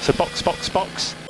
So box, box, box.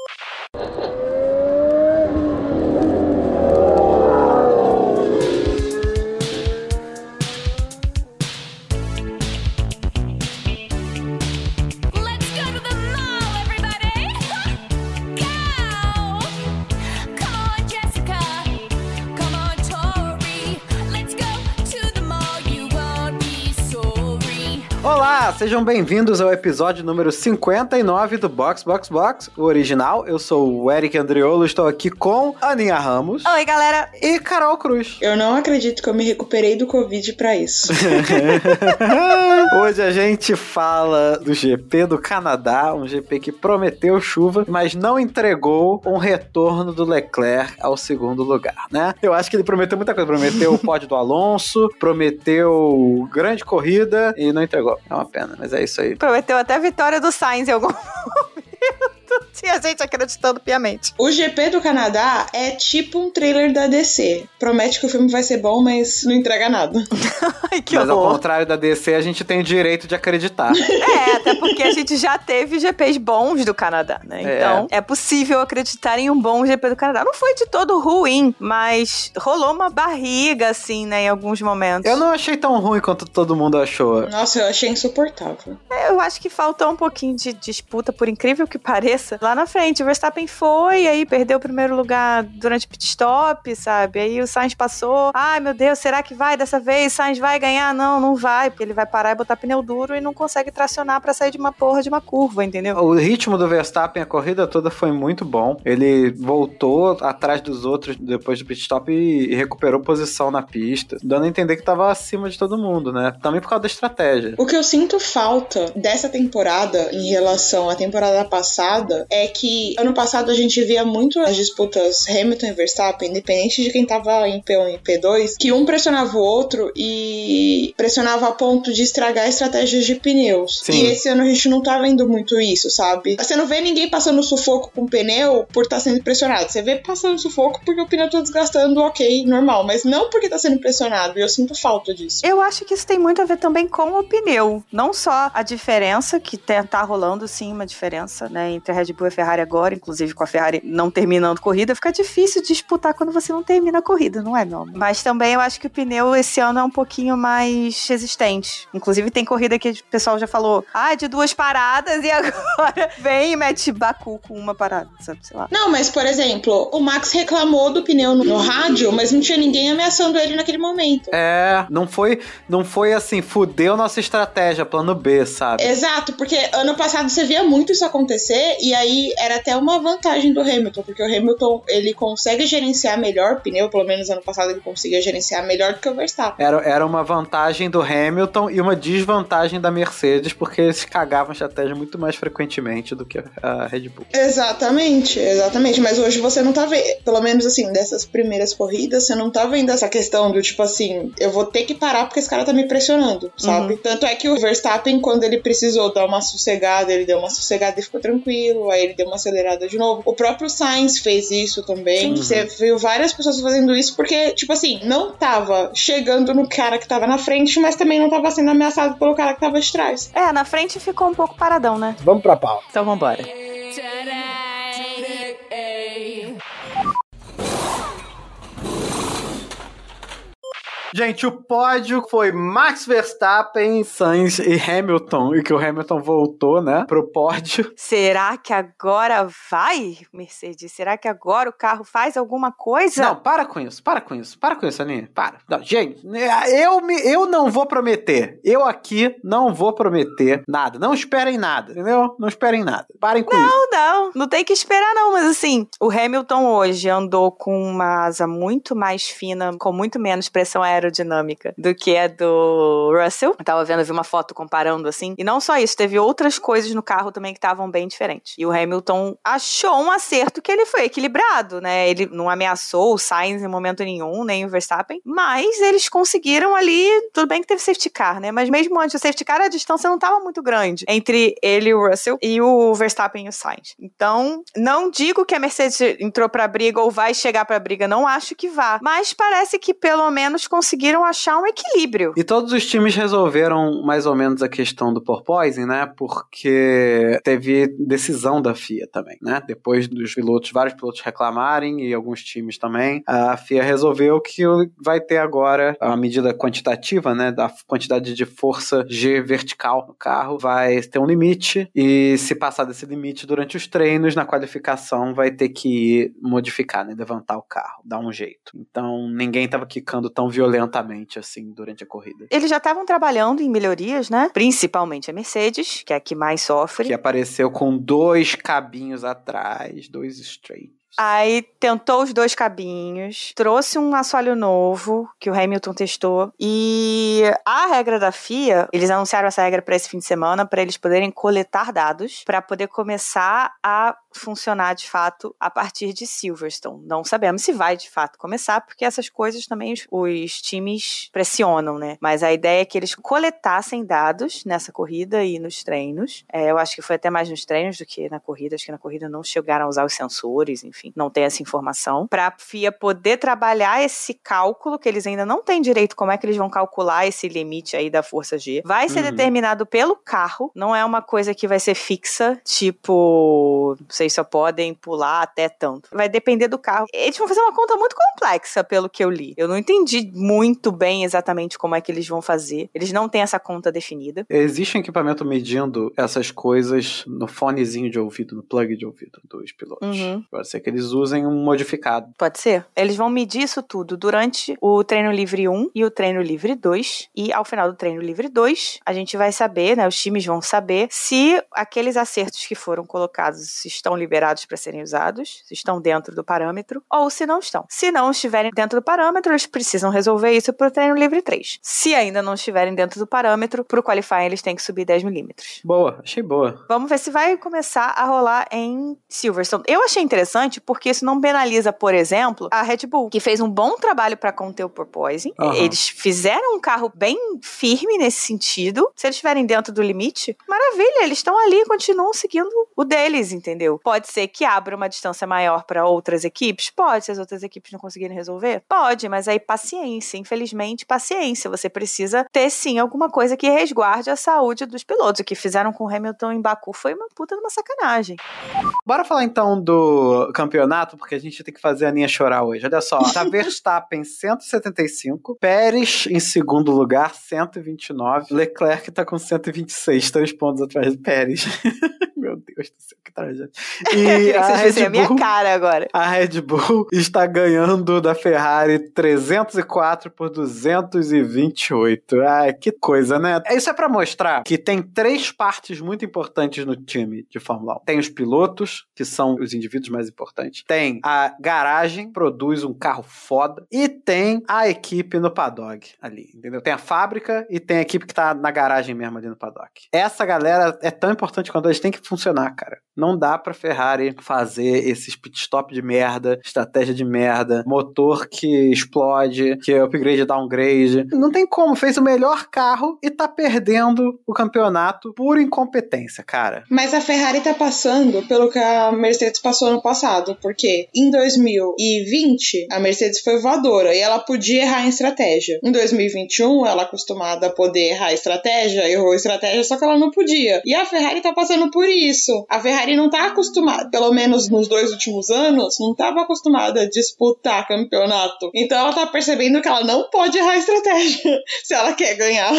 Sejam bem-vindos ao episódio número 59 do Box Box Box, o original. Eu sou o Eric Andriolo, estou aqui com Aninha Ramos Oi, galera. e Carol Cruz. Eu não acredito que eu me recuperei do Covid pra isso. Hoje a gente fala do GP do Canadá, um GP que prometeu chuva, mas não entregou um retorno do Leclerc ao segundo lugar, né? Eu acho que ele prometeu muita coisa. Prometeu o pódio do Alonso, prometeu grande corrida e não entregou. É uma pena, mas é isso aí. Prometeu até a vitória do Sainz em algum momento. Tinha gente acreditando piamente. O GP do Canadá é tipo um trailer da DC. Promete que o filme vai ser bom, mas não entrega nada. Ai, que mas ao horror. contrário da DC, a gente tem o direito de acreditar. É, até porque a gente já teve GPs bons do Canadá, né? É. Então, é possível acreditar em um bom GP do Canadá. Não foi de todo ruim, mas rolou uma barriga, assim, né, em alguns momentos. Eu não achei tão ruim quanto todo mundo achou. Nossa, eu achei insuportável. É, Eu acho que faltou um pouquinho de disputa, por incrível que pareça. Lá na frente, o Verstappen foi, aí perdeu o primeiro lugar durante o pit stop, sabe? Aí o Sainz passou. Ai, meu Deus, será que vai dessa vez? Sainz vai ganhar? Não, não vai, porque ele vai parar e botar pneu duro e não consegue tracionar pra sair de uma porra de uma curva, entendeu? O ritmo do Verstappen a corrida toda foi muito bom. Ele voltou atrás dos outros depois do pit stop e, e recuperou posição na pista, dando a entender que estava acima de todo mundo, né? Também por causa da estratégia. O que eu sinto falta dessa temporada em relação à temporada passada é que ano passado a gente via muito as disputas Hamilton e Verstappen, independente de quem tava em P1 e P2, que um pressionava o outro e pressionava a ponto de estragar estratégias de pneus. Sim. E esse ano a gente não tá vendo muito isso, sabe? Você não vê ninguém passando sufoco com pneu por estar sendo pressionado. Você vê passando sufoco porque o pneu tá desgastando, ok, normal, mas não porque tá sendo pressionado. E eu sinto falta disso. Eu acho que isso tem muito a ver também com o pneu. Não só a diferença, que tá rolando sim uma diferença, né, entre a Red E a Ferrari agora, inclusive com a Ferrari não terminando corrida, fica difícil disputar quando você não termina a corrida, não é, meu amor? Mas também eu acho que o pneu esse ano é um pouquinho mais resistente. Inclusive tem corrida que o pessoal já falou, ah, de duas paradas e agora vem e mete Baku com uma parada, sabe, sei lá. Não, mas por exemplo, o Max reclamou do pneu no, no rádio, mas não tinha ninguém ameaçando ele naquele momento. É, não foi, não foi assim, fudeu nossa estratégia, plano B, sabe? Exato, porque ano passado você via muito isso acontecer e aí era até uma vantagem do Hamilton, porque o Hamilton ele consegue gerenciar melhor o pneu, pelo menos ano passado ele conseguia gerenciar melhor do que o Verstappen. Era, era uma vantagem do Hamilton e uma desvantagem da Mercedes, porque eles cagavam a estratégia muito mais frequentemente do que a, Red Bull. Exatamente, exatamente. Mas hoje você não tá vendo, pelo menos assim, dessas primeiras corridas, você não tá vendo essa questão do tipo assim, eu vou ter que parar porque esse cara tá me pressionando, sabe? Tanto é que o Verstappen, quando ele precisou dar uma sossegada, ele deu uma sossegada e ficou tranquilo, aí ele deu uma acelerada de novo. O próprio Sainz fez isso também. Você viu várias pessoas fazendo isso porque, tipo assim, não tava chegando no cara que tava na frente, mas também não tava sendo ameaçado pelo cara que tava de trás. É, na frente ficou um pouco paradão, né? Vamos pra pau. Então vambora. Gente, o pódio foi Max Verstappen, Sainz e Hamilton, e que o Hamilton voltou, né, pro pódio. Será que agora vai, Mercedes? Será que agora o carro faz alguma coisa? Não, para com isso, para com isso, para com isso, Aninha, para. Não, gente, eu, me, eu não vou prometer, eu aqui não vou prometer nada, não esperem nada, entendeu? Não esperem nada, parem com isso. Não, não, não tem que esperar não, mas assim, o Hamilton hoje andou com uma asa muito mais fina, com muito menos pressão aerodinâmica do que a do Russell. Eu tava vendo, vi uma foto comparando assim, e não só isso, teve outras coisas no carro também que estavam bem diferentes. E o Hamilton achou um acerto que ele foi equilibrado, né? Ele não ameaçou o Sainz em momento nenhum, nem o Verstappen, mas eles conseguiram ali, tudo bem que teve safety car, né? Mas mesmo antes do safety car, a distância não estava muito grande entre ele e o Russell e o Verstappen e o Sainz. Então, não digo que a Mercedes entrou pra briga ou vai chegar pra briga, não acho que vá, mas parece que pelo menos conseguiu conseguiram achar um equilíbrio. E todos os times resolveram mais ou menos a questão do porpoising, né? Porque teve decisão da FIA também, né? Depois dos pilotos, vários pilotos reclamarem e alguns times também, a FIA resolveu que vai ter agora a medida quantitativa, né? Da quantidade de força G vertical no carro, vai ter um limite e se passar desse limite durante os treinos, na qualificação vai ter que modificar, né? Levantar o carro, dar um jeito. Então ninguém tava quicando tão violentamente assim durante a corrida. Eles já estavam trabalhando em melhorias, né? Principalmente a Mercedes, que é a que mais sofre. Que apareceu com dois cabinhos atrás, dois straight. Aí tentou os dois cabinhos, trouxe um assoalho novo que o Hamilton testou e a regra da FIA, eles anunciaram essa regra para esse fim de semana para eles poderem coletar dados para poder começar a funcionar de fato a partir de Silverstone. Não sabemos se vai de fato começar, porque essas coisas também os, times pressionam, né? Mas a ideia é que eles coletassem dados nessa corrida e nos treinos. É, eu acho que foi até mais nos treinos do que na corrida. Acho que na corrida não chegaram a usar os sensores, enfim, não tem essa informação. Para a FIA poder trabalhar esse cálculo, que eles ainda não têm direito como é que eles vão calcular esse limite aí da força G. Vai ser Uhum. determinado pelo carro, não é uma coisa que vai ser fixa, tipo, vocês só podem pular até tanto. Vai depender do carro. Eles vão fazer uma conta muito complexa, pelo que eu li. Eu não entendi muito bem exatamente como é que eles vão fazer. Eles não têm essa conta definida. Existe um equipamento medindo essas coisas no fonezinho de ouvido, no plug de ouvido dos pilotos. Uhum. Pode ser que eles usem um modificado. Pode ser? Eles vão medir isso tudo durante o treino livre 1 e o treino livre 2. E ao final do treino livre 2, a gente vai saber, né? Os times vão saber se aqueles acertos que foram colocados estão liberados para serem usados, se estão dentro do parâmetro, ou se não estão. Se não estiverem dentro do parâmetro, eles precisam resolver isso para o treino livre 3. Se ainda não estiverem dentro do parâmetro, para o qualifying eles têm que subir 10 milímetros. Boa, achei boa. Vamos ver se vai começar a rolar em Silverstone. Eu achei interessante porque isso não penaliza, por exemplo, a Red Bull, que fez um bom trabalho para conter o porpoising. Aham. Eles fizeram um carro bem firme nesse sentido. Se eles estiverem dentro do limite, maravilha, eles estão ali e continuam seguindo o deles, entendeu? Pode ser que abra uma distância maior para outras equipes? Pode, se as outras equipes não conseguirem resolver? Pode, mas aí paciência, infelizmente, paciência. Você precisa ter sim alguma coisa que resguarde a saúde dos pilotos. O que fizeram com o Hamilton em Baku foi uma puta de uma sacanagem. Bora falar então do campeonato, porque a gente tem que fazer a Aninha chorar hoje. Olha só, tá Verstappen 175, Pérez em segundo lugar, 129, Leclerc tá com 126, três pontos atrás do Pérez. Meu Deus do céu, que tragédia. E a Vocês dizem a Red minha Bull, cara agora. a Red Bull está ganhando da Ferrari 304 por 228. Ai, que coisa, né? Isso é pra mostrar que tem três partes muito importantes no time de Fórmula 1. Tem os pilotos, que são os indivíduos mais importantes. Tem a garagem, produz um carro foda. E tem a equipe no paddock ali, entendeu? Tem a fábrica e tem a equipe que tá na garagem mesmo ali no paddock. Essa galera é tão importante quanto eles têm que funcionar, cara. Não dá pra Ferrari fazer esses pit stop de merda, estratégia de merda, motor que explode, que é upgrade downgrade. Não tem como, fez o melhor carro e tá perdendo o campeonato por incompetência, cara. Mas a Ferrari tá passando pelo que a Mercedes passou no passado, porque em 2020 a Mercedes foi voadora e ela podia errar em estratégia. Em 2021, ela acostumada a poder errar estratégia, errou estratégia, só que ela não podia. E a Ferrari tá passando por isso. A Ferrari não tá acostumada, pelo menos nos dois últimos anos, não tava acostumada a disputar campeonato. Então ela tá percebendo que ela não pode errar estratégia se ela quer ganhar.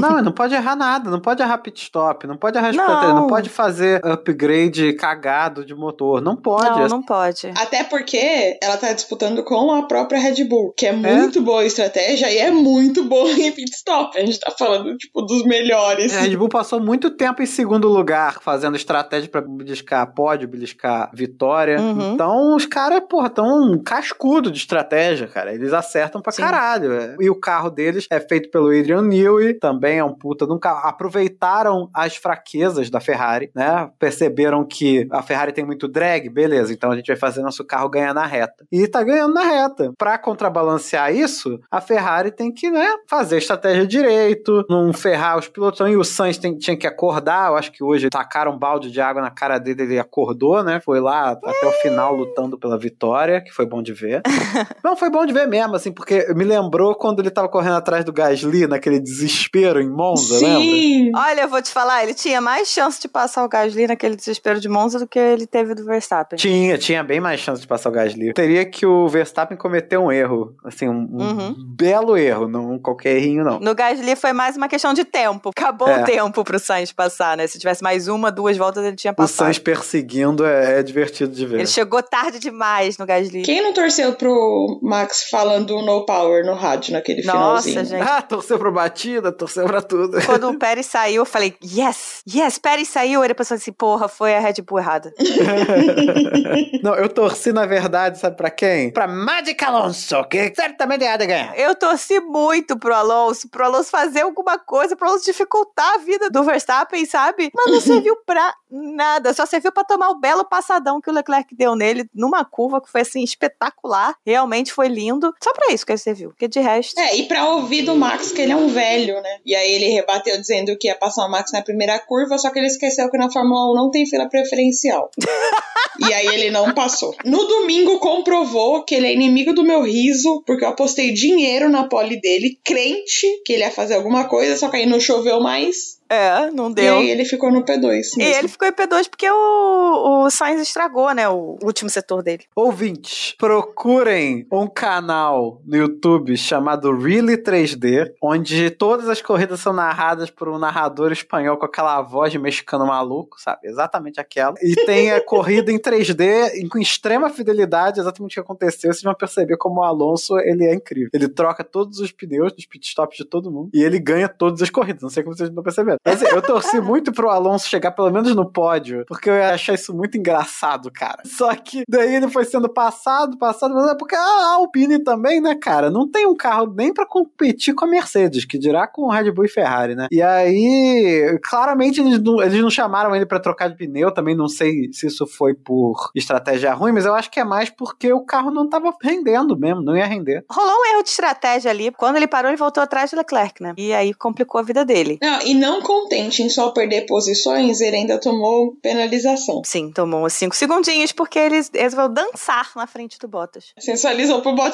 Não, não pode errar nada, não pode errar pit stop, não pode errar Não. estratégia, não pode fazer upgrade cagado de motor, não pode. Não, não pode. Até porque ela tá disputando com a própria Red Bull, que é muito boa em estratégia e é muito boa em pit stop. A gente tá falando, tipo, dos melhores. A Red Bull passou muito tempo em segundo lugar, fazendo estratégia pra beliscar pódio, beliscar vitória. Uhum. Então, os caras, porra, tão cascudo de estratégia, cara. Eles acertam pra Sim. caralho. é. E o carro deles é feito pelo Adrian Newey, também é um puta de um carro. Aproveitaram as fraquezas da Ferrari, né? Perceberam que a Ferrari tem muito drag, beleza. Então Então a gente vai fazer nosso carro ganhar na reta. E tá ganhando na reta. Pra contrabalancear isso, a Ferrari tem que, né, fazer a estratégia direito, não ferrar os pilotos. E o Sainz tem- tinha que acordar. Eu acho que hoje tacaram um balde de água na cara dele, ele acordou, né? Foi lá até o final lutando pela vitória, que foi bom de ver. não, foi bom de ver mesmo, assim, porque me lembrou quando ele tava correndo atrás do Gasly, naquele desespero em Monza, lembra? Sim! Olha, eu vou te falar, ele tinha mais chance de passar o Gasly naquele desespero de Monza do que ele teve do Verstappen. Tinha, tinha bem mais chance de passar o Gasly. Teria que o Verstappen cometer um erro, assim, um, um Uhum. belo erro, não qualquer errinho, não. No Gasly foi mais uma questão de tempo. Acabou É. o tempo pro Sainz passar, né? Se tivesse mais uma, duas voltas, ele tinha O passado. Sainz perseguindo é, é divertido de ver. Ele chegou tarde demais no Gasly. Quem não torceu pro Max falando no power no rádio naquele Nossa, finalzinho? gente. Ah, torceu pra batida, torceu pra tudo. Quando o Pérez saiu, eu falei, yes, yes, Pérez saiu. Ele pensou assim, porra, foi a Red Bull errada. não, eu torci, na verdade, sabe pra quem? Pra Magic Alonso, que certamente ia de ganhar. Eu torci muito pro Alonso, pro Alonso fazer alguma coisa, pro Alonso dificultar a vida do Verstappen, sabe? Mas não serviu pra nada, só serviu pra tomar o belo passadão que o Leclerc deu nele numa curva que foi assim espetacular. Realmente foi lindo. Só pra isso que ele serviu, porque de resto. É, e pra ouvir do Max que ele é um velho, né? E aí ele rebateu dizendo que ia passar o Max na primeira curva, só que ele esqueceu que na Fórmula 1 não tem fila preferencial. e aí ele não passou. No domingo comprovou que ele é inimigo do meu riso, porque eu apostei dinheiro na pole dele, crente que ele ia fazer alguma coisa, só que aí não choveu mais. É, não E deu. aí ele ficou no P2. E mesmo. ele ficou em P2 porque o, o Sainz estragou, né? O último setor dele. Ouvintes, procurem um canal no YouTube chamado Really 3D, onde todas as corridas são narradas por um narrador espanhol com aquela voz de mexicano maluco, sabe? Exatamente aquela. E tem a corrida em 3D em- com extrema fidelidade, exatamente o que aconteceu. Vocês vão perceber como o Alonso, ele é incrível. Ele troca todos os pneus dos pitstops de todo mundo e ele ganha todas as corridas. Não sei como vocês estão Mas eu torci muito pro Alonso chegar pelo menos no pódio, porque eu ia achar isso muito engraçado, cara. Só que daí ele foi sendo passado, passado, mas é porque a Alpine também, né, cara, não tem um carro nem pra competir com a Mercedes, que dirá com o Red Bull e Ferrari, né? E aí, claramente eles não, eles não chamaram ele pra trocar de pneu, também não sei se isso foi por estratégia ruim, mas eu acho que é mais porque o carro não tava rendendo mesmo, não ia render. Rolou um erro de estratégia ali. Quando ele parou, ele voltou atrás do Leclerc, né? E aí complicou a vida dele. Não, e não contente em só perder posições, ele ainda tomou penalização. Sim, tomou uns 5 segundinhos porque eles resolveu dançar na frente do Bottas. Sensualizou pro Bottas.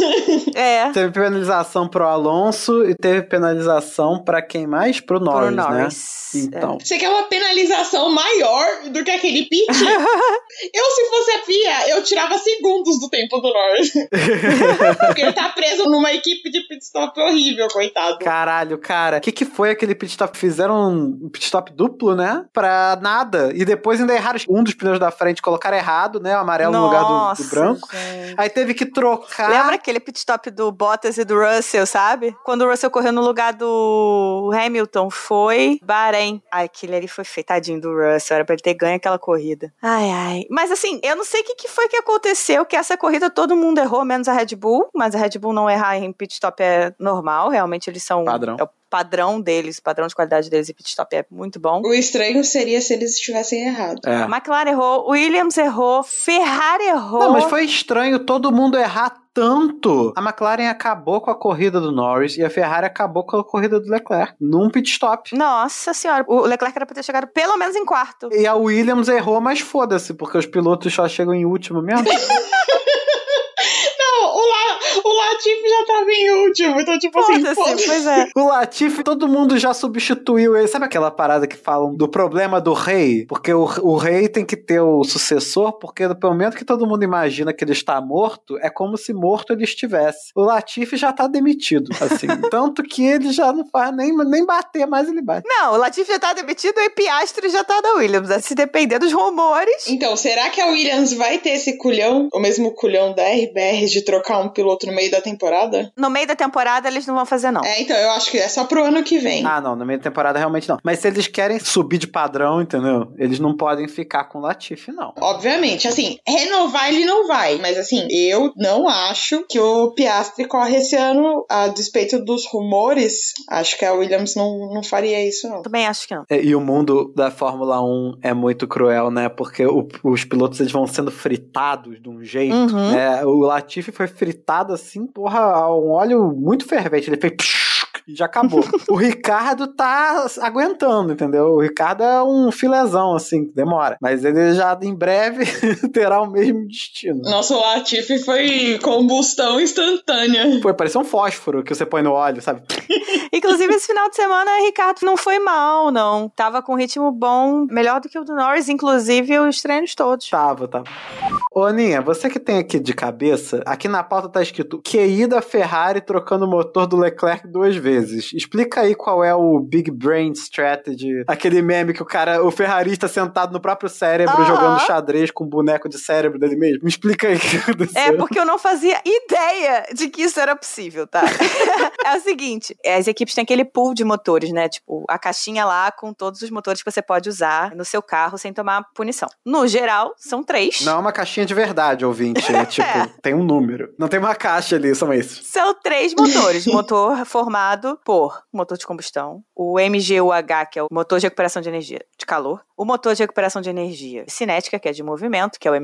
É. Teve penalização pro Alonso e teve penalização pra quem mais? Pro Norris, pro Norris. né? Então. Você quer uma penalização maior do que aquele pit? eu, se fosse a FIA, eu tirava segundos do tempo do Norris. Porque ele tá preso numa equipe de pit stop horrível, coitado. Caralho, cara. O que, que foi aquele pit stop? Fizeram um pit stop duplo, né? Pra nada. E depois ainda erraram um dos pneus da frente, colocaram errado, né? O amarelo no lugar do- do, Nossa, branco. gente. Aí teve que trocar. Lembra aquele pit stop do Bottas e do Russell, sabe? Quando o Russell correu no lugar do Hamilton, foi Bahrein. Ai, aquele ali foi feitadinho do Russell, era pra ele ter ganho aquela corrida. Ai, ai. Mas assim, eu não sei o que, que foi que aconteceu, que essa corrida todo mundo errou, menos a Red Bull, mas a Red Bull não errar em pit stop é normal, realmente eles são... Padrão. É o padrão deles, o padrão de qualidade deles em pit stop é muito bom. O estranho seria se eles estivessem errados. É. A McLaren errou, Williams errou, Ferrari errou. Não, mas foi estranho todo mundo errar tanto. A McLaren acabou com a corrida do Norris e a Ferrari acabou com a corrida do Leclerc num pit stop. Nossa senhora, o Leclerc era pra ter chegado pelo menos em quarto. E a Williams errou, mas foda-se, porque os pilotos só chegam em último mesmo. O, La, o Latifi já tava em último, então tipo assim, Foda-se, foda-se. pois é. O Latifi, todo mundo já substituiu ele. Sabe aquela parada que falam do problema do rei? Porque o, o rei tem que ter o sucessor, porque no momento que todo mundo imagina que ele está morto, é como se morto ele estivesse. O Latifi já tá demitido, assim. Tanto que ele já não faz nem, nem bater mais, ele bate. Não, o Latifi já tá demitido e Piastri já tá da Williams. Se depender dos rumores. Então, será que a Williams vai ter esse culhão, o mesmo culhão da RBR, de trocar um piloto no meio meio da temporada? No meio da temporada eles não vão fazer, não. É, então, eu acho que é só pro ano que vem. Ah, não, no meio da temporada realmente não. Mas se eles querem subir de padrão, entendeu? Eles não podem ficar com o Latifi, não. Obviamente, assim, renovar ele não vai, mas assim, eu não acho que o Piastri corre esse ano, a despeito dos rumores, acho que a Williams não, não faria isso, não. Também acho que não. É, E o mundo da Fórmula 1 é muito cruel, né? Porque o- os pilotos eles vão sendo fritados de um jeito. Uhum. né? O Latifi foi fritado assim, porra, um óleo muito fervente. Ele fez já acabou. o Ricardo tá aguentando, entendeu? O Ricardo é um filezão, assim, demora. Mas ele já em breve terá o mesmo destino. Nosso Latifi foi combustão instantânea. Foi, parecia um fósforo que você põe no óleo, sabe? Inclusive, esse final de semana, o Ricardo não foi mal, não. Tava com ritmo bom, melhor do que o do Norris, inclusive os treinos todos. Tava, tava. Ô, Aninha, você que tem aqui de cabeça, aqui na pauta tá escrito QI da Ferrari trocando o motor do Leclerc duas vezes. Explica aí qual é o Big Brain Strategy, aquele meme que o cara, o ferrarista sentado no próprio cérebro Aham. jogando xadrez com um boneco de cérebro dele mesmo. Me explica aí o que aconteceu. É, porque eu não fazia ideia de que isso era possível, tá? é o seguinte, as equipes têm aquele pool de motores, né? Tipo, a caixinha lá com todos os motores que você pode usar no seu carro sem tomar punição. No geral, são três. Não é uma caixinha de verdade, ouvinte. É tipo, tem um número. Não tem uma caixa ali, são esses. São três motores. motor formado por motor de combustão, o MGUH, que é o motor de recuperação de energia de calor, o motor de recuperação de energia cinética, que é de movimento, que é o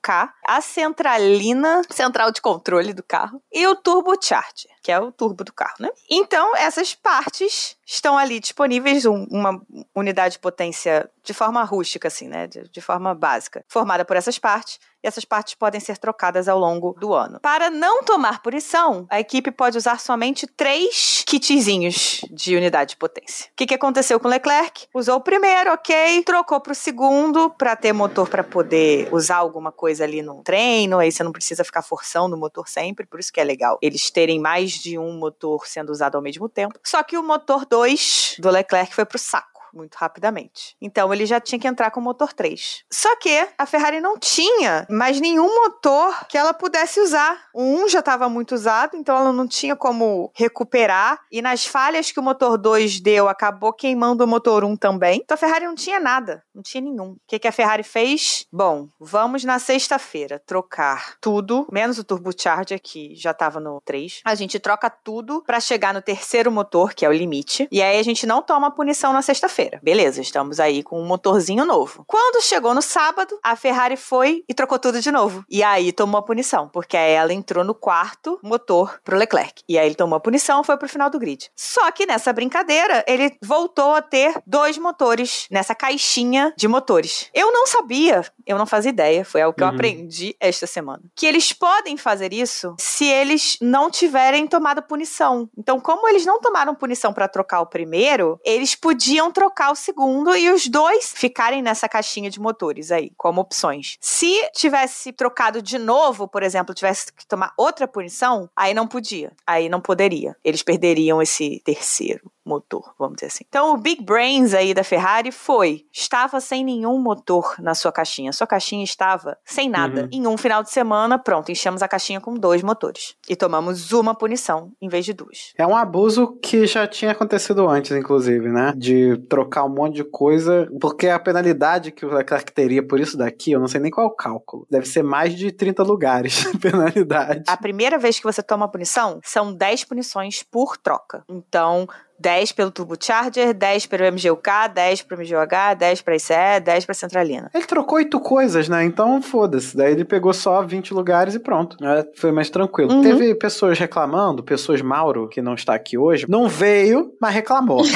MGUK, a centralina, central de controle do carro, e o turbocharger, que é o turbo do carro, né? Então, essas partes estão ali disponíveis, um- uma unidade de potência de forma rústica, assim, né? De, de forma básica, formada por essas partes, e essas partes podem ser trocadas ao longo do ano. Para não tomar punição, a equipe pode usar somente três kitzinhos de unidade de potência. O que, que aconteceu com o Leclerc? Usou o primeiro, ok, trocou para o segundo para ter motor para poder usar alguma coisa ali no treino, aí você não precisa ficar forçando o motor sempre, por isso que é legal eles terem mais de um motor sendo usado ao mesmo tempo. Só que o motor 2 do Leclerc foi pro saco muito rapidamente. Então ele já tinha que entrar com o motor 3. Só que a Ferrari não tinha mais nenhum motor que ela pudesse usar. O 1 já estava muito usado, então ela não tinha como recuperar. E nas falhas que o motor 2 deu, acabou queimando o motor 1 também. Então a Ferrari não tinha nada, não tinha nenhum. O que, que a Ferrari fez? Bom, vamos na sexta-feira trocar tudo, menos o turbocharger que já estava no 3. A gente troca tudo para chegar no terceiro motor, que é o limite. E aí a gente não toma punição na sexta-feira. Beleza, estamos aí com um motorzinho novo. Quando chegou no sábado, a Ferrari foi e trocou tudo de novo. E aí tomou a punição, porque aí ela entrou no quarto motor pro Leclerc. E aí ele tomou a punição, foi pro final do grid. Só que nessa brincadeira, ele voltou a ter dois motores nessa caixinha de motores. Eu não sabia, eu não fazia ideia, foi algo que eu Uhum. aprendi esta semana. Que eles podem fazer isso se eles não tiverem tomado punição. Então, como eles não tomaram punição para trocar o primeiro, eles podiam trocar o segundo e os dois ficarem nessa caixinha de motores aí, como opções. Se tivesse trocado de novo, por exemplo, tivesse que tomar outra punição, aí não podia. Aí não poderia. Eles perderiam esse terceiro motor, vamos dizer assim. Então, o Big Brains aí da Ferrari foi: estava sem nenhum motor na sua caixinha. Sua caixinha estava sem nada. Uhum. Em um final de semana, pronto, enchemos a caixinha com dois motores. E tomamos uma punição em vez de duas. É um abuso que já tinha acontecido antes, inclusive, né? De trocar um monte de coisa. Porque a penalidade que o Leclerc teria por isso daqui, eu não sei nem qual é o cálculo. Deve ser mais de 30 lugares. penalidade. A primeira vez que você toma punição, são 10 punições por troca. Então, 10 pelo turbocharger, 10 pelo MGUK, 10 pro MGUH, 10 pra ICE, 10 pra centralina. Ele trocou oito coisas, né? Então foda-se. Daí ele pegou só 20 lugares e pronto. É, foi mais tranquilo. Uhum. Teve pessoas reclamando, pessoas Mauro, que não está aqui hoje, não veio, mas reclamou.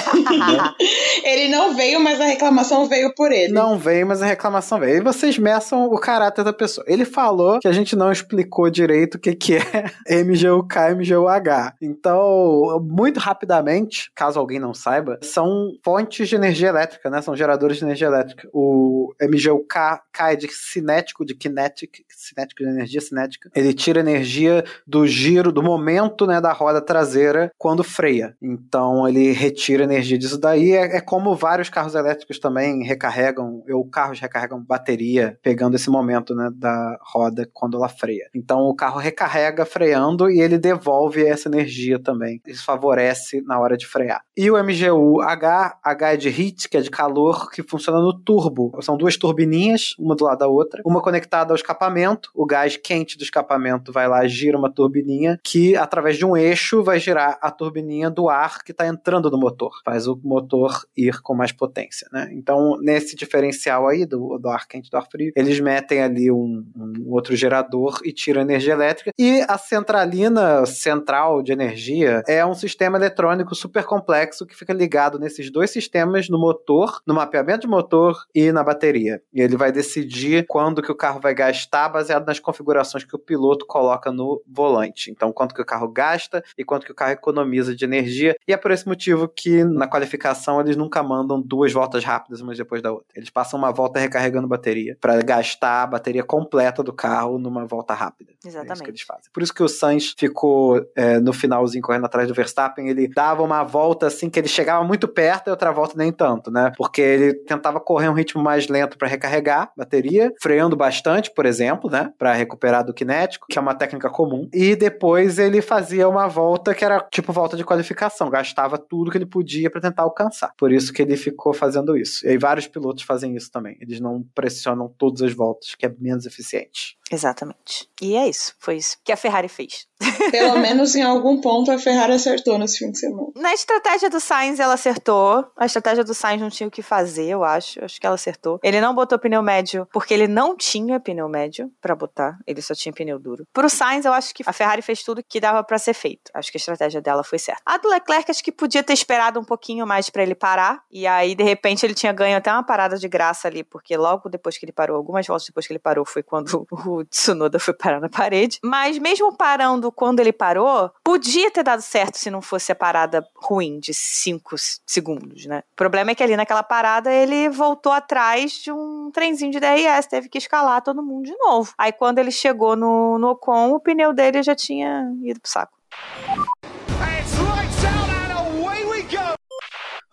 Ele não veio, mas a reclamação veio por ele. Não veio, mas a reclamação veio. E vocês meçam o caráter da pessoa. Ele falou que a gente não explicou direito o que, que é MGUK e MGUH. Então, muito rapidamente, caso alguém não saiba, são fontes de energia elétrica, né? São geradores de energia elétrica. O MGU-K K é de cinético, de kinetic, cinético de energia cinética. Ele tira energia do giro, do momento né, da roda traseira quando freia. Então ele retira energia disso daí. É, é como vários carros elétricos também recarregam, ou carros recarregam bateria, pegando esse momento né, da roda quando ela freia. Então o carro recarrega freando e ele devolve essa energia também. Isso favorece na hora de frear. E o MGU H, H é de heat, que é de calor, que funciona no turbo. São duas turbininhas, uma do lado da outra, uma conectada ao escapamento. O gás quente do escapamento vai lá, gira uma turbininha que, através de um eixo, vai girar a turbininha do ar que está entrando no motor. Faz o motor ir com mais potência, né? Então, nesse diferencial aí do, do ar quente e do ar frio, eles metem ali um, um outro gerador e tiram energia elétrica. E a centralina central de energia é um sistema eletrônico super complexo que fica ligado nesses dois sistemas no motor, no mapeamento de motor e na bateria. E ele vai decidir quando que o carro vai gastar baseado nas configurações que o piloto coloca no volante. Então, quanto que o carro gasta e quanto que o carro economiza de energia. E é por esse motivo que na qualificação eles nunca mandam duas voltas rápidas uma depois da outra. Eles passam uma volta recarregando bateria para gastar a bateria completa do carro numa volta rápida. É isso Exatamente. que eles fazem. Por isso que o Sainz ficou é, no finalzinho correndo atrás do Verstappen. Ele dava uma volta assim que ele chegava muito perto e outra volta nem tanto, né? Porque ele tentava correr um ritmo mais lento para recarregar bateria, freando bastante, por exemplo, né? Para recuperar do cinético, que é uma técnica comum. E depois ele fazia uma volta que era tipo volta de qualificação, gastava tudo que ele podia para tentar alcançar. Por isso que ele ficou fazendo isso. E vários pilotos fazem isso também. Eles não pressionam todas as voltas, que é menos eficiente. Exatamente. E é isso. Foi isso que a Ferrari fez. Pelo menos em algum ponto a Ferrari acertou nesse fim de semana. Na estratégia do Sainz, ela acertou. A estratégia do Sainz não tinha o que fazer, eu acho. Acho que ela acertou. Ele não botou pneu médio porque ele não tinha pneu médio pra botar. Ele só tinha pneu duro. Pro Sainz, eu acho que a Ferrari fez tudo que dava pra ser feito. Acho que a estratégia dela foi certa. A do Leclerc, acho que podia ter esperado um pouquinho mais pra ele parar. E aí, de repente, ele tinha ganho até uma parada de graça ali, porque logo depois que ele parou, algumas voltas depois que ele parou, foi quando o Tsunoda foi parar na parede. Mas mesmo parando quando ele parou, podia ter dado certo se não fosse a parada ruim de 5 segundos, né? O problema é que ali naquela parada ele voltou atrás de um trenzinho de DRS, teve que escalar todo mundo de novo. Aí quando ele chegou no, no Ocon, o pneu dele já tinha ido pro saco.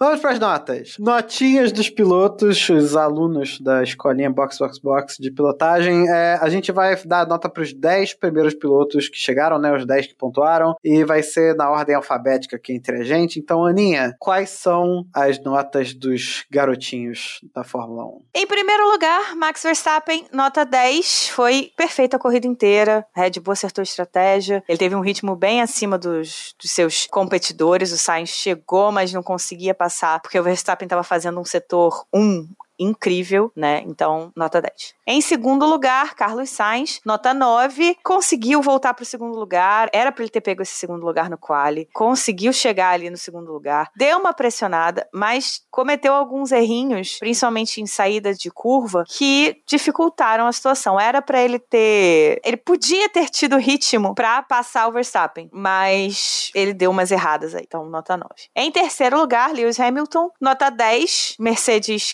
Vamos para as notas. Notinhas dos pilotos, os alunos da escolinha Box Box Box de pilotagem. É, a gente vai dar nota para os 10 primeiros pilotos que chegaram, né? Os 10 que pontuaram. E vai ser na ordem alfabética aqui entre a gente. Então, Aninha, quais são as notas dos garotinhos da Fórmula 1? Em primeiro lugar, Max Verstappen, nota 10. Foi perfeita a corrida inteira. Red Bull acertou a estratégia. Ele teve um ritmo bem acima dos, dos seus competidores. O Sainz chegou, mas não conseguia passar, porque o Verstappen estava fazendo um setor 1 incrível, né? Então, nota 10. Em segundo lugar, Carlos Sainz, nota 9, conseguiu voltar para o segundo lugar, era para ele ter pego esse segundo lugar no quali, conseguiu chegar ali no segundo lugar, deu uma pressionada, mas cometeu alguns errinhos, principalmente em saídas de curva, que dificultaram a situação. Era para ele ter, ele podia ter tido ritmo para passar o Verstappen, mas ele deu umas erradas aí, então nota 9. Em terceiro lugar, Lewis Hamilton, nota 10, Mercedes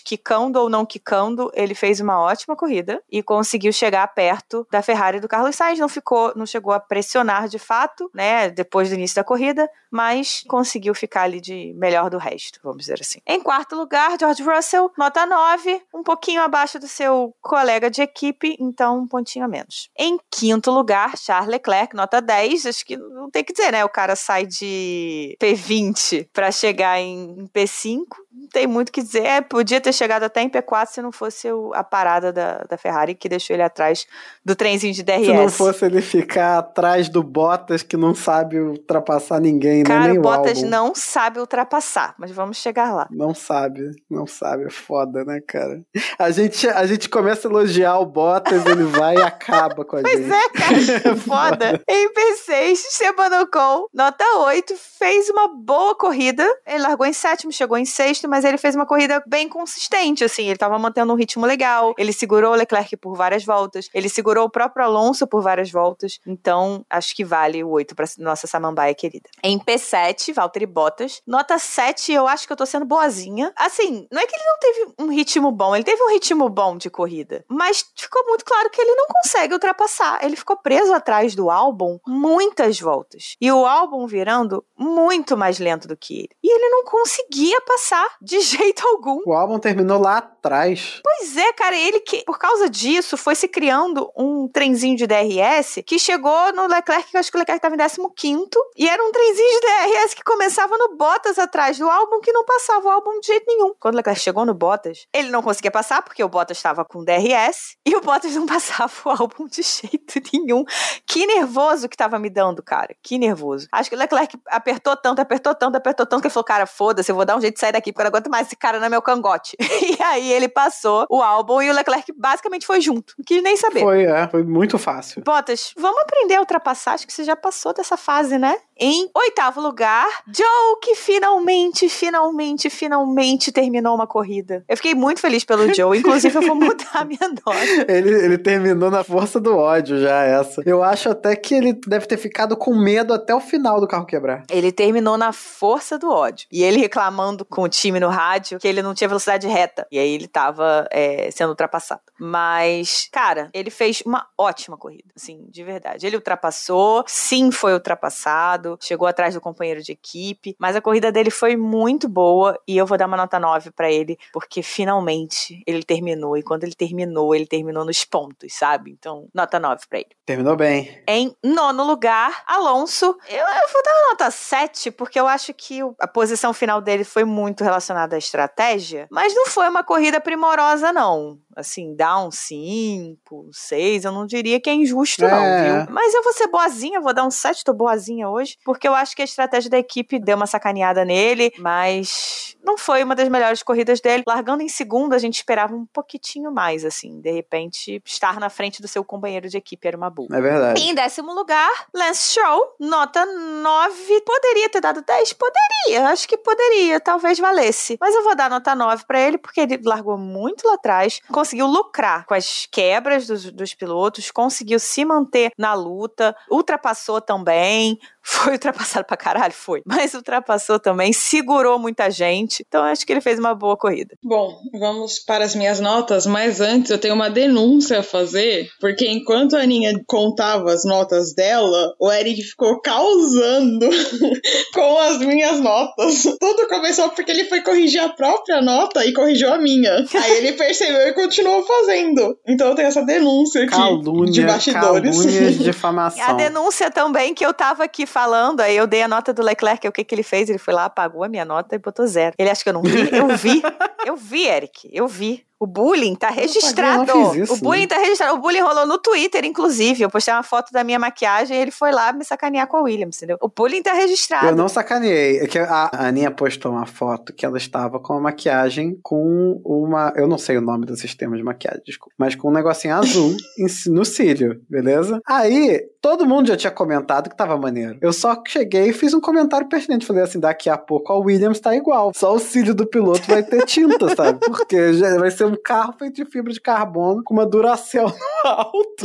ou não quicando, ele fez uma ótima corrida e conseguiu chegar perto da Ferrari do Carlos Sainz. Não ficou, não chegou a pressionar de fato, né, depois do início da corrida, mas conseguiu ficar ali de melhor do resto, vamos dizer assim. Em quarto lugar, George Russell, nota 9, um pouquinho abaixo do seu colega de equipe, então um pontinho a menos. Em quinto lugar, Charles Leclerc, nota 10, acho que não tem que dizer, né? O cara sai de P20 para chegar em P5, não tem muito o que dizer. É, podia ter chegado até em P4 se não fosse o- a parada da, da Ferrari que deixou ele atrás do trenzinho de DRS. Se não fosse ele ficar atrás do Bottas, que não sabe ultrapassar ninguém, né? Cara, nem o Bottas Albon. não sabe ultrapassar, mas vamos chegar lá. Não sabe, não sabe, é foda, né, cara? A gente, a gente começa a elogiar o Bottas, ele vai e acaba com a Pois gente. é, cara, foda. Em P6, Esteban Ocon, nota 8, fez uma boa corrida. Ele largou em sétimo, chegou em sexto, mas ele fez uma corrida bem consistente, assim. Ele tava mantendo um ritmo legal, ele segurou o Leclerc por várias voltas, ele segurou o próprio Alonso por várias voltas. Então, acho que vale o 8 pra nossa samambaia querida. Em P7, Valtteri Bottas. Nota 7, eu acho que eu tô sendo boazinha. Assim, não é que ele não teve um ritmo bom, ele teve um ritmo bom de corrida, mas ficou muito claro que ele não consegue ultrapassar. Ele ficou preso atrás do álbum muitas voltas. E o álbum virando muito mais lento do que ele. E ele não conseguia passar de jeito algum. O álbum terminou lá atrás. Pois é, cara, ele que, por causa disso, foi se criando um trenzinho de DRS que chegou no Leclerc, que eu acho que o Leclerc estava em 15 e era um trenzinho de DRS que começava no Bottas atrás do álbum que não passava o álbum de jeito nenhum. Quando o Leclerc chegou no Bottas, ele não conseguia passar porque o Bottas estava com DRS e o Bottas não passava o álbum de jeito nenhum. Que nervoso que tava me dando, cara. Que nervoso. Acho que o Leclerc apertou tanto, apertou tanto, apertou tanto que ele falou: cara, foda-se, eu vou dar um jeito de sair daqui eu não aguento mais esse cara no meu cangote. e aí ele passou o álbum e o Leclerc basicamente foi junto. Não quis nem saber. Foi, é, foi muito fácil. Bottas, vamos aprender a ultrapassar. Acho que você já passou dessa fase, né? Em oitavo lugar, Joe, que finalmente, finalmente, finalmente terminou uma corrida. Eu fiquei muito feliz pelo Joe. Inclusive, eu vou mudar a minha nota. Ele, ele terminou na força do ódio já, essa. Eu acho até que ele deve ter ficado com medo até o final do carro quebrar. Ele terminou na força do ódio. E ele reclamando com o time no rádio que ele não tinha velocidade reta. E aí ele tava é, sendo ultrapassado. Mas, cara, ele fez uma ótima corrida, assim, de verdade. Ele ultrapassou, sim, foi ultrapassado, chegou atrás do companheiro de equipe, mas a corrida dele foi muito boa e eu vou dar uma nota 9 pra ele, porque finalmente ele terminou. E quando ele terminou, ele terminou nos pontos, sabe? Então, nota 9 pra ele. Terminou bem. Em nono lugar, Alonso. Eu, eu vou dar uma nota 7, porque eu acho que a posição final dele foi muito relacionada à estratégia, mas não foi uma corrida primorosa, não. Assim, dá um 5, 6, eu não diria que é injusto, não, É. viu? Mas eu vou ser boazinha, vou dar um 7, tô boazinha hoje, porque eu acho que a estratégia da equipe deu uma sacaneada nele, mas não foi uma das melhores corridas dele. Largando em segundo, a gente esperava um pouquitinho mais, assim. De repente, estar na frente do seu companheiro de equipe era uma boa. É verdade. Em décimo lugar, Lance Stroll, nota 9. Poderia ter dado 10? Poderia, acho que poderia, talvez valesse. Mas eu vou dar nota 9 pra ele, porque ele largou muito lá atrás, conseguiu lucrar com as quebras dos, dos pilotos, conseguiu se manter na luta, ultrapassou também. Foi ultrapassado pra caralho? Foi. Mas ultrapassou também, segurou muita gente. Então acho que ele fez uma boa corrida. Bom, vamos para as minhas notas, mas antes eu tenho uma denúncia a fazer, porque enquanto a Aninha contava as notas dela, o Eric ficou causando com as minhas notas. Tudo começou porque ele foi corrigir a própria nota e corrigiu a minha. Aí ele percebeu e continuou fazendo. Então eu tenho essa denúncia aqui de Calúnia, bastidores. calúnia e difamação. A denúncia também que eu tava aqui falando, aí eu dei a nota do Leclerc, o que que ele fez? Ele foi lá, apagou a minha nota e botou zero. Ele acha que eu não vi? Eu vi. Eu vi, Eric. Eu vi. O bullying tá registrado. isso, o bullying né? tá registrado. O bullying rolou no Twitter, inclusive. Eu postei uma foto da minha maquiagem e ele foi lá me sacanear com a Williams, entendeu? O bullying tá registrado. Eu não sacaneei. É que a Aninha postou uma foto que ela estava com a maquiagem com uma. Eu não sei o nome do sistema de maquiagem, desculpa. Mas com um negocinho azul no cílio, beleza? Aí, todo mundo já tinha comentado que tava maneiro. Eu só cheguei e fiz um comentário pertinente. Falei assim: daqui a pouco a Williams tá igual. Só o cílio do piloto vai ter tinta, sabe? Porque já vai ser um carro feito de fibra de carbono com uma Duracell no alto.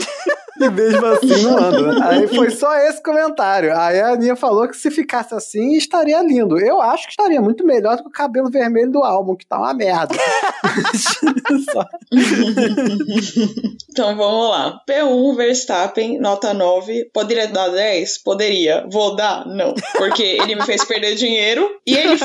E mesmo assim não anda? Aí foi só esse comentário. Aí a Aninha falou que se ficasse assim, estaria lindo. Eu acho que estaria muito melhor do que o cabelo vermelho do álbum, que tá uma merda. Então vamos lá. P1 Verstappen, nota 9. Poderia dar 10? Poderia. Vou dar? Não. Porque ele me fez perder dinheiro. E ele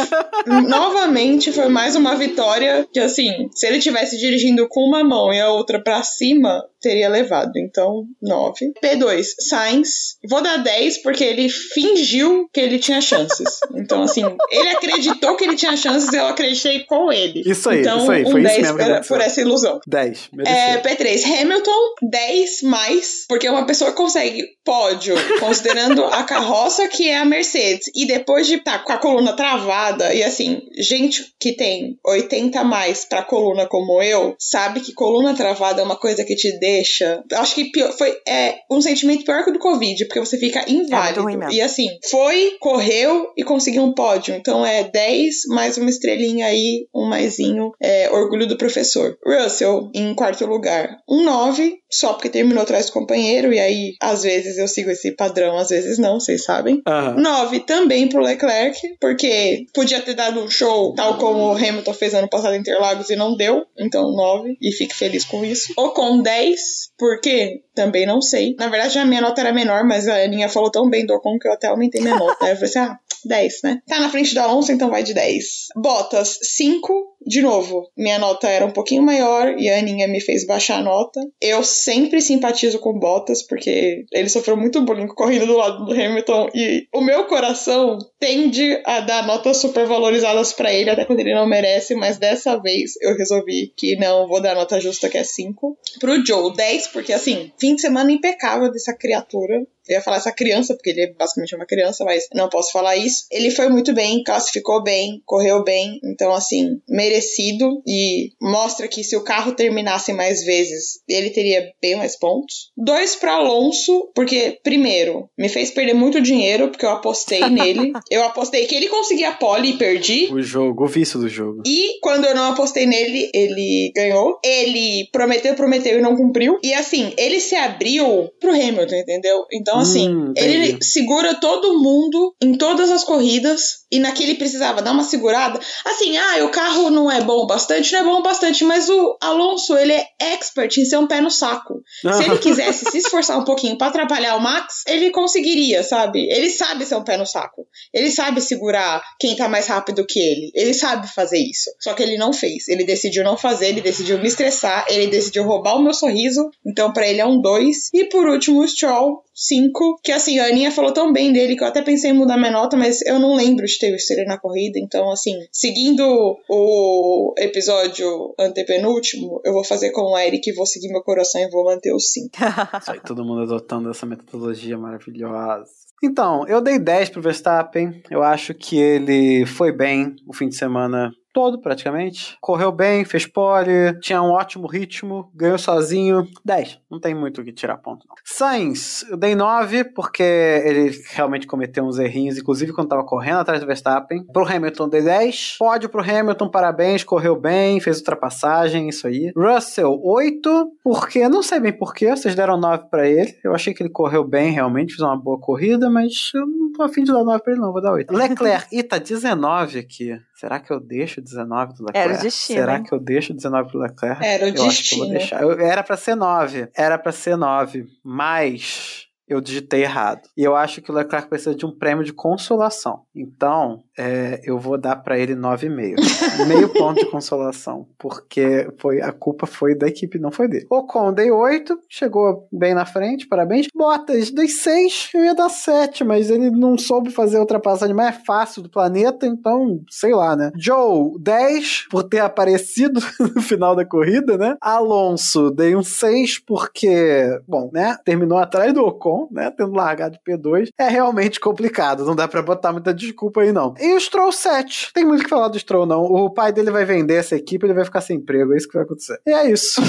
novamente foi mais uma vitória que, assim, se ele tivesse dirigindo com uma mão e a outra pra cima, teria levado. Então, 9. P2, Sainz. Vou dar 10 porque ele fingiu que ele tinha chances. Então, assim, ele acreditou que ele tinha chances e eu acreditei com ele. Isso aí, então, isso aí, um foi isso 10 mesmo que era aconteceu. por essa ilusão. 10. É, Mereceu. P3, Hamilton, 10 mais, porque uma pessoa consegue pódio, considerando a carroça que é a Mercedes, e depois de estar com a coluna travada, e assim, gente que tem 80 a mais pra coluna como eu, sabe que coluna travada é uma coisa que te deixa. Acho que pior- foi é, um sentimento pior que o do Covid, porque você fica inválido. ruim mesmo. e assim, foi, correu e conseguiu um pódio. Então é 10 mais uma estrelinha aí, um maisinho, é, orgulho do professor. Russell, em quarto lugar, um 9, só porque terminou atrás do companheiro, e aí, às vezes eu sigo esse padrão, às vezes não, vocês sabem. Aham. 9 também pro Leclerc, porque podia ter dado um show tal como o Hamilton fez ano passado em Interlagos e não deu, então 9, e fique feliz com isso. Ocon 10, por quê? Também não sei. Na verdade, a minha nota era menor, mas a Aninha falou tão bem do Ocon que eu até aumentei minha nota. Aí eu falei assim, ah, 10, né? Tá na frente do Alonso, então vai de 10. Bottas, 5. De novo, minha nota era um pouquinho maior e a Aninha me fez baixar a nota. Eu sempre simpatizo com Bottas, porque ele sofreu muito bullying correndo do lado do Hamilton e o meu coração tende a dar notas super valorizadas pra ele, até quando ele não merece, mas dessa vez eu resolvi que não, vou dar nota justa que é 5. Pro Joe, 10, porque assim, fim de semana impecável dessa criatura. Eu ia falar essa criança, porque ele é basicamente uma criança, mas não posso falar isso. Ele foi muito bem, classificou bem, correu bem, então assim, merecido e mostra que se o carro terminasse mais vezes, ele teria bem mais pontos. Dois para Alonso, porque primeiro, me fez perder muito dinheiro porque eu apostei nele. eu apostei que ele conseguia pole e perdi. O jogo, o vício do jogo. E quando eu não apostei nele, ele ganhou. Ele prometeu, prometeu e não cumpriu. E assim, ele se abriu pro Hamilton, entendeu? Então, assim, Hum, ele segura todo mundo em todas as corridas. E naquele precisava dar uma segurada. Assim, ah, o carro não é bom bastante, não é bom bastante, mas o Alonso, ele é expert em ser um pé no saco. Se ele quisesse se esforçar um pouquinho pra atrapalhar o Max, ele conseguiria, sabe? Ele sabe ser um pé no saco. Ele sabe segurar quem tá mais rápido que ele. Ele sabe fazer isso. Só que ele não fez. Ele decidiu não fazer, ele decidiu me estressar, ele decidiu roubar o meu sorriso. Então, pra ele é um 2. E por último, o Stroll, 5. Que assim, a Aninha falou tão bem dele que eu até pensei em mudar minha nota, mas eu não lembro de visto ele na corrida. Então, assim, seguindo o episódio antepenúltimo, eu vou fazer com o Eric, vou seguir meu coração e vou manter o 5. Isso aí, todo mundo adotando essa metodologia maravilhosa. Então, eu dei 10 pro Verstappen. Eu acho que ele foi bem o fim de semana todo, praticamente. Correu bem, fez pole, tinha um ótimo ritmo, ganhou sozinho. 10. Não tem muito o que tirar ponto, não. Sainz, eu dei 9, porque ele realmente cometeu uns errinhos, inclusive quando tava correndo atrás do Verstappen. Pro Hamilton, dei 10. Pódio pro Hamilton, parabéns, correu bem, fez ultrapassagem, isso aí. Russell, 8, porque, não sei bem porquê, vocês deram 9 pra ele. Eu achei que ele correu bem, realmente, fez uma boa corrida, mas eu não tô afim de dar 9 pra ele, não, vou dar 8. Leclerc, ih, tá 19 aqui. Será que eu deixo 19 do Leclerc? Era o destino, Será hein? que eu deixo 19 pro Leclerc? Era o eu acho que eu vou destino. deixar. Eu- era pra ser 9. Era pra ser 9. Mas eu digitei errado. E eu acho que o Leclerc precisa de um prêmio de consolação. Então, é, eu vou dar pra ele 9,5. Meio ponto de consolação. Porque foi, a culpa foi da equipe, não foi dele. Ocon, dei 8. Chegou bem na frente, parabéns. Bottas, dei 6. Eu ia dar 7, mas ele não soube fazer ultrapassagem mais fácil do planeta. Então, sei lá, né? Joe, 10 por ter aparecido no final da corrida, né? Alonso, dei um 6 porque, bom, né? Terminou atrás do Ocon, né? Tendo largado de P2. É realmente complicado, não dá pra botar muita desculpa aí, não. E o Stroll 7. Tem muito o que falar do Stroll, não. O pai dele vai vender essa equipe, ele vai ficar sem emprego, é isso que vai acontecer. E é isso.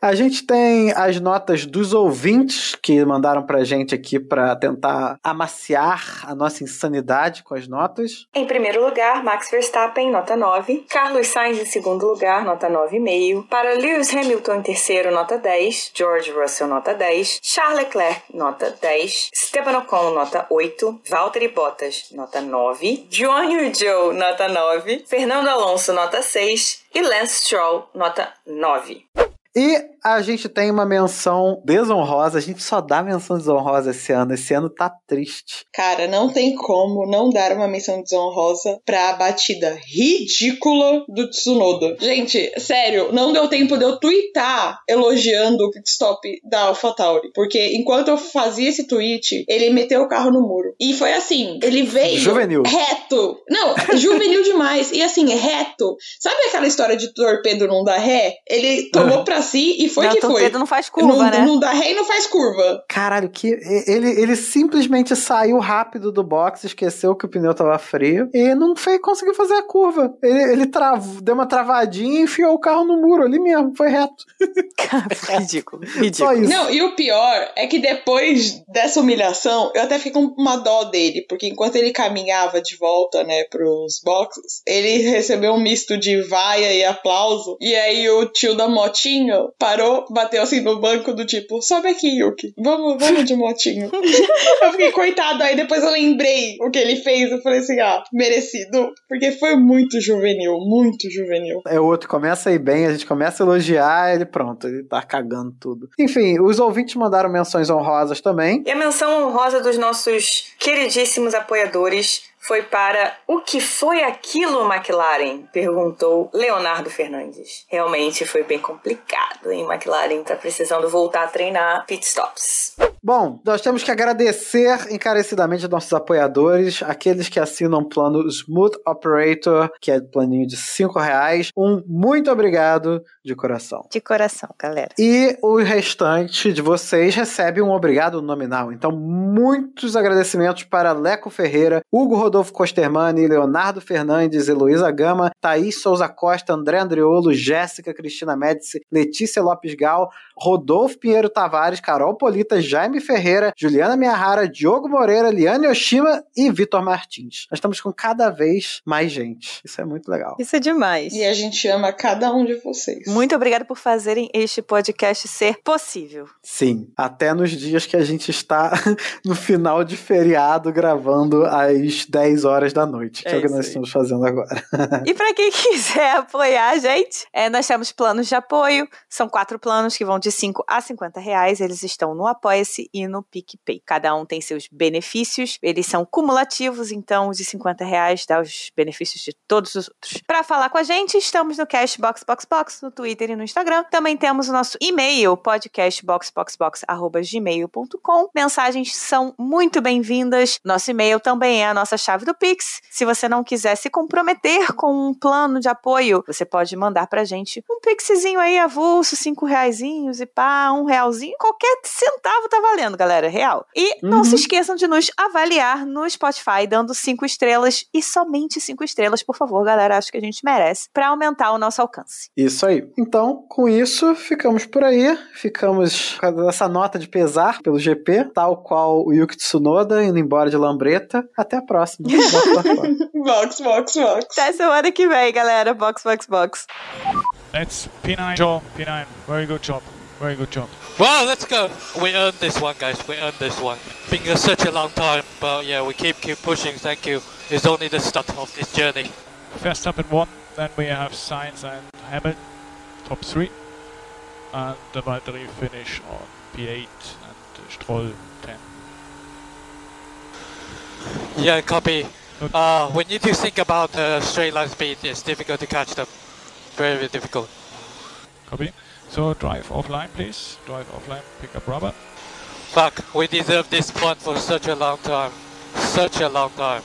A gente tem as notas dos ouvintes que mandaram pra gente aqui pra tentar amaciar a nossa insanidade com as notas. Em primeiro lugar, Max Verstappen, nota 9. Carlos Sainz em segundo lugar, nota 9,5. Para Lewis Hamilton em terceiro, nota 10. George Russell, nota 10. Charles Leclerc, nota 10. Esteban Ocon, nota 8. Valtteri Bottas, nota 9. Joan Yu Zhou, nota 9. Fernando Alonso, nota 6. E Lance Stroll, nota 9. E a gente tem uma menção desonrosa. A gente só dá menção desonrosa esse ano. Esse ano tá triste. Cara, não tem como não dar uma menção desonrosa pra batida ridícula do Tsunoda. Gente, sério, não deu tempo de eu twittar elogiando o pit stop da AlphaTauri. Porque enquanto eu fazia esse tweet, ele meteu o carro no muro. E foi assim, ele veio Juvenil. reto. Não, juvenil demais. E assim, reto. Sabe aquela história de torpedo não dá ré? Ele tomou pra nasci e foi Não, que foi. não faz curva, não, né? não dá ré e não faz curva. Caralho, que ele, ele simplesmente saiu rápido do box, esqueceu que o pneu tava frio e não fez, conseguiu fazer a curva. Ele, ele travou, deu uma travadinha e enfiou o carro no muro ali mesmo, foi reto. ridículo, Só ridículo. isso. Não, e o pior é que depois dessa humilhação, eu até fiquei com uma dó dele, porque enquanto ele caminhava de volta, né, pros boxes, ele recebeu um misto de vaia e aplauso, e aí o tio da motinho parou, bateu assim no banco do tipo, sobe aqui, Yuki, vamos, vamos de motinho. eu fiquei coitado, aí depois eu lembrei o que ele fez, eu falei assim, ah, merecido, porque foi muito juvenil, muito juvenil. É o outro começa a ir bem, a gente começa a elogiar, ele pronto, ele tá cagando tudo. Enfim, os ouvintes mandaram menções honrosas também. E a menção honrosa dos nossos queridíssimos apoiadores foi para o que foi aquilo, McLaren? Perguntou Leonardo Fernandes. Realmente foi bem complicado, hein? McLaren tá precisando voltar a treinar pitstops. Bom, nós temos que agradecer encarecidamente aos nossos apoiadores, aqueles que assinam o plano Smooth Operator, que é planinho de 5 reais. Um muito obrigado de coração. De coração, galera. E o restante de vocês recebe um obrigado nominal. Então, muitos agradecimentos para Leco Ferreira, Hugo Rodolfo Costermani, Leonardo Fernandes, Heloísa Gama, Thaís Souza Costa, André Andriolo, Jéssica Cristina Médici, Letícia Lopes Gal, Rodolfo Pinheiro Tavares, Carol Polita, Jaime Ferreira, Juliana Miyahara, Diogo Moreira, Liane Oshima e Vitor Martins. Nós estamos com cada vez mais gente. Isso é muito legal. Isso é demais. E a gente ama cada um de vocês. Muito obrigada por fazerem este podcast ser possível. Sim, até nos dias que a gente está no final de feriado gravando às 10 horas da noite, que é, É o que isso nós aí. estamos fazendo agora. E para quem quiser apoiar a gente, é, nós temos planos de apoio. São quatro planos que vão de 5 a 50 reais. Eles estão no Apoia-se e no PicPay. Cada um tem seus benefícios. Eles são cumulativos, então os de 50 reais dá os benefícios de todos os outros. Para falar com a gente, estamos no Cashboxboxbox, no Twitter e no Instagram. Também temos o nosso e-mail, podcastboxboxbox.gmail.com. Mensagens são muito bem-vindas. Nosso e-mail também é a nossa chave do Pix. Se você não quiser se comprometer com um plano de apoio, você pode mandar pra gente um pixzinho aí avulso, cinco reaisinhos e pá, um realzinho. Qualquer centavo tá valendo, galera, real. E não Uhum. se esqueçam de nos avaliar no Spotify, dando cinco estrelas e somente cinco estrelas, por favor, galera. Acho que a gente merece, pra aumentar o nosso alcance. Isso aí. Então, com isso, ficamos por aí. Ficamos com essa nota de pesar pelo GP, tal qual o Yuki Tsunoda indo embora de lambreta. Até a próxima. Box, box, box. Até semana que vem, galera. Box, box, box. That's P9, Joe. P9, very good job. Very good job. Well, let's go. We earned this one, guys. We earned this one. Been a, such a long time, but yeah, we keep keep pushing. Thank you. It's only the start of this journey. First up in one, then we have Sainz and Hamilton, top three. And the Valtteri finish on P8 and Stroll 10. Yeah, copy. Okay. Uh, we need to think about uh, straight line speed. It's difficult to catch them. Very, Very difficult. Copy. So drive offline, please. Drive offline, pick up rubber. Fuck, we deserve this point for such a long time. Such a long time.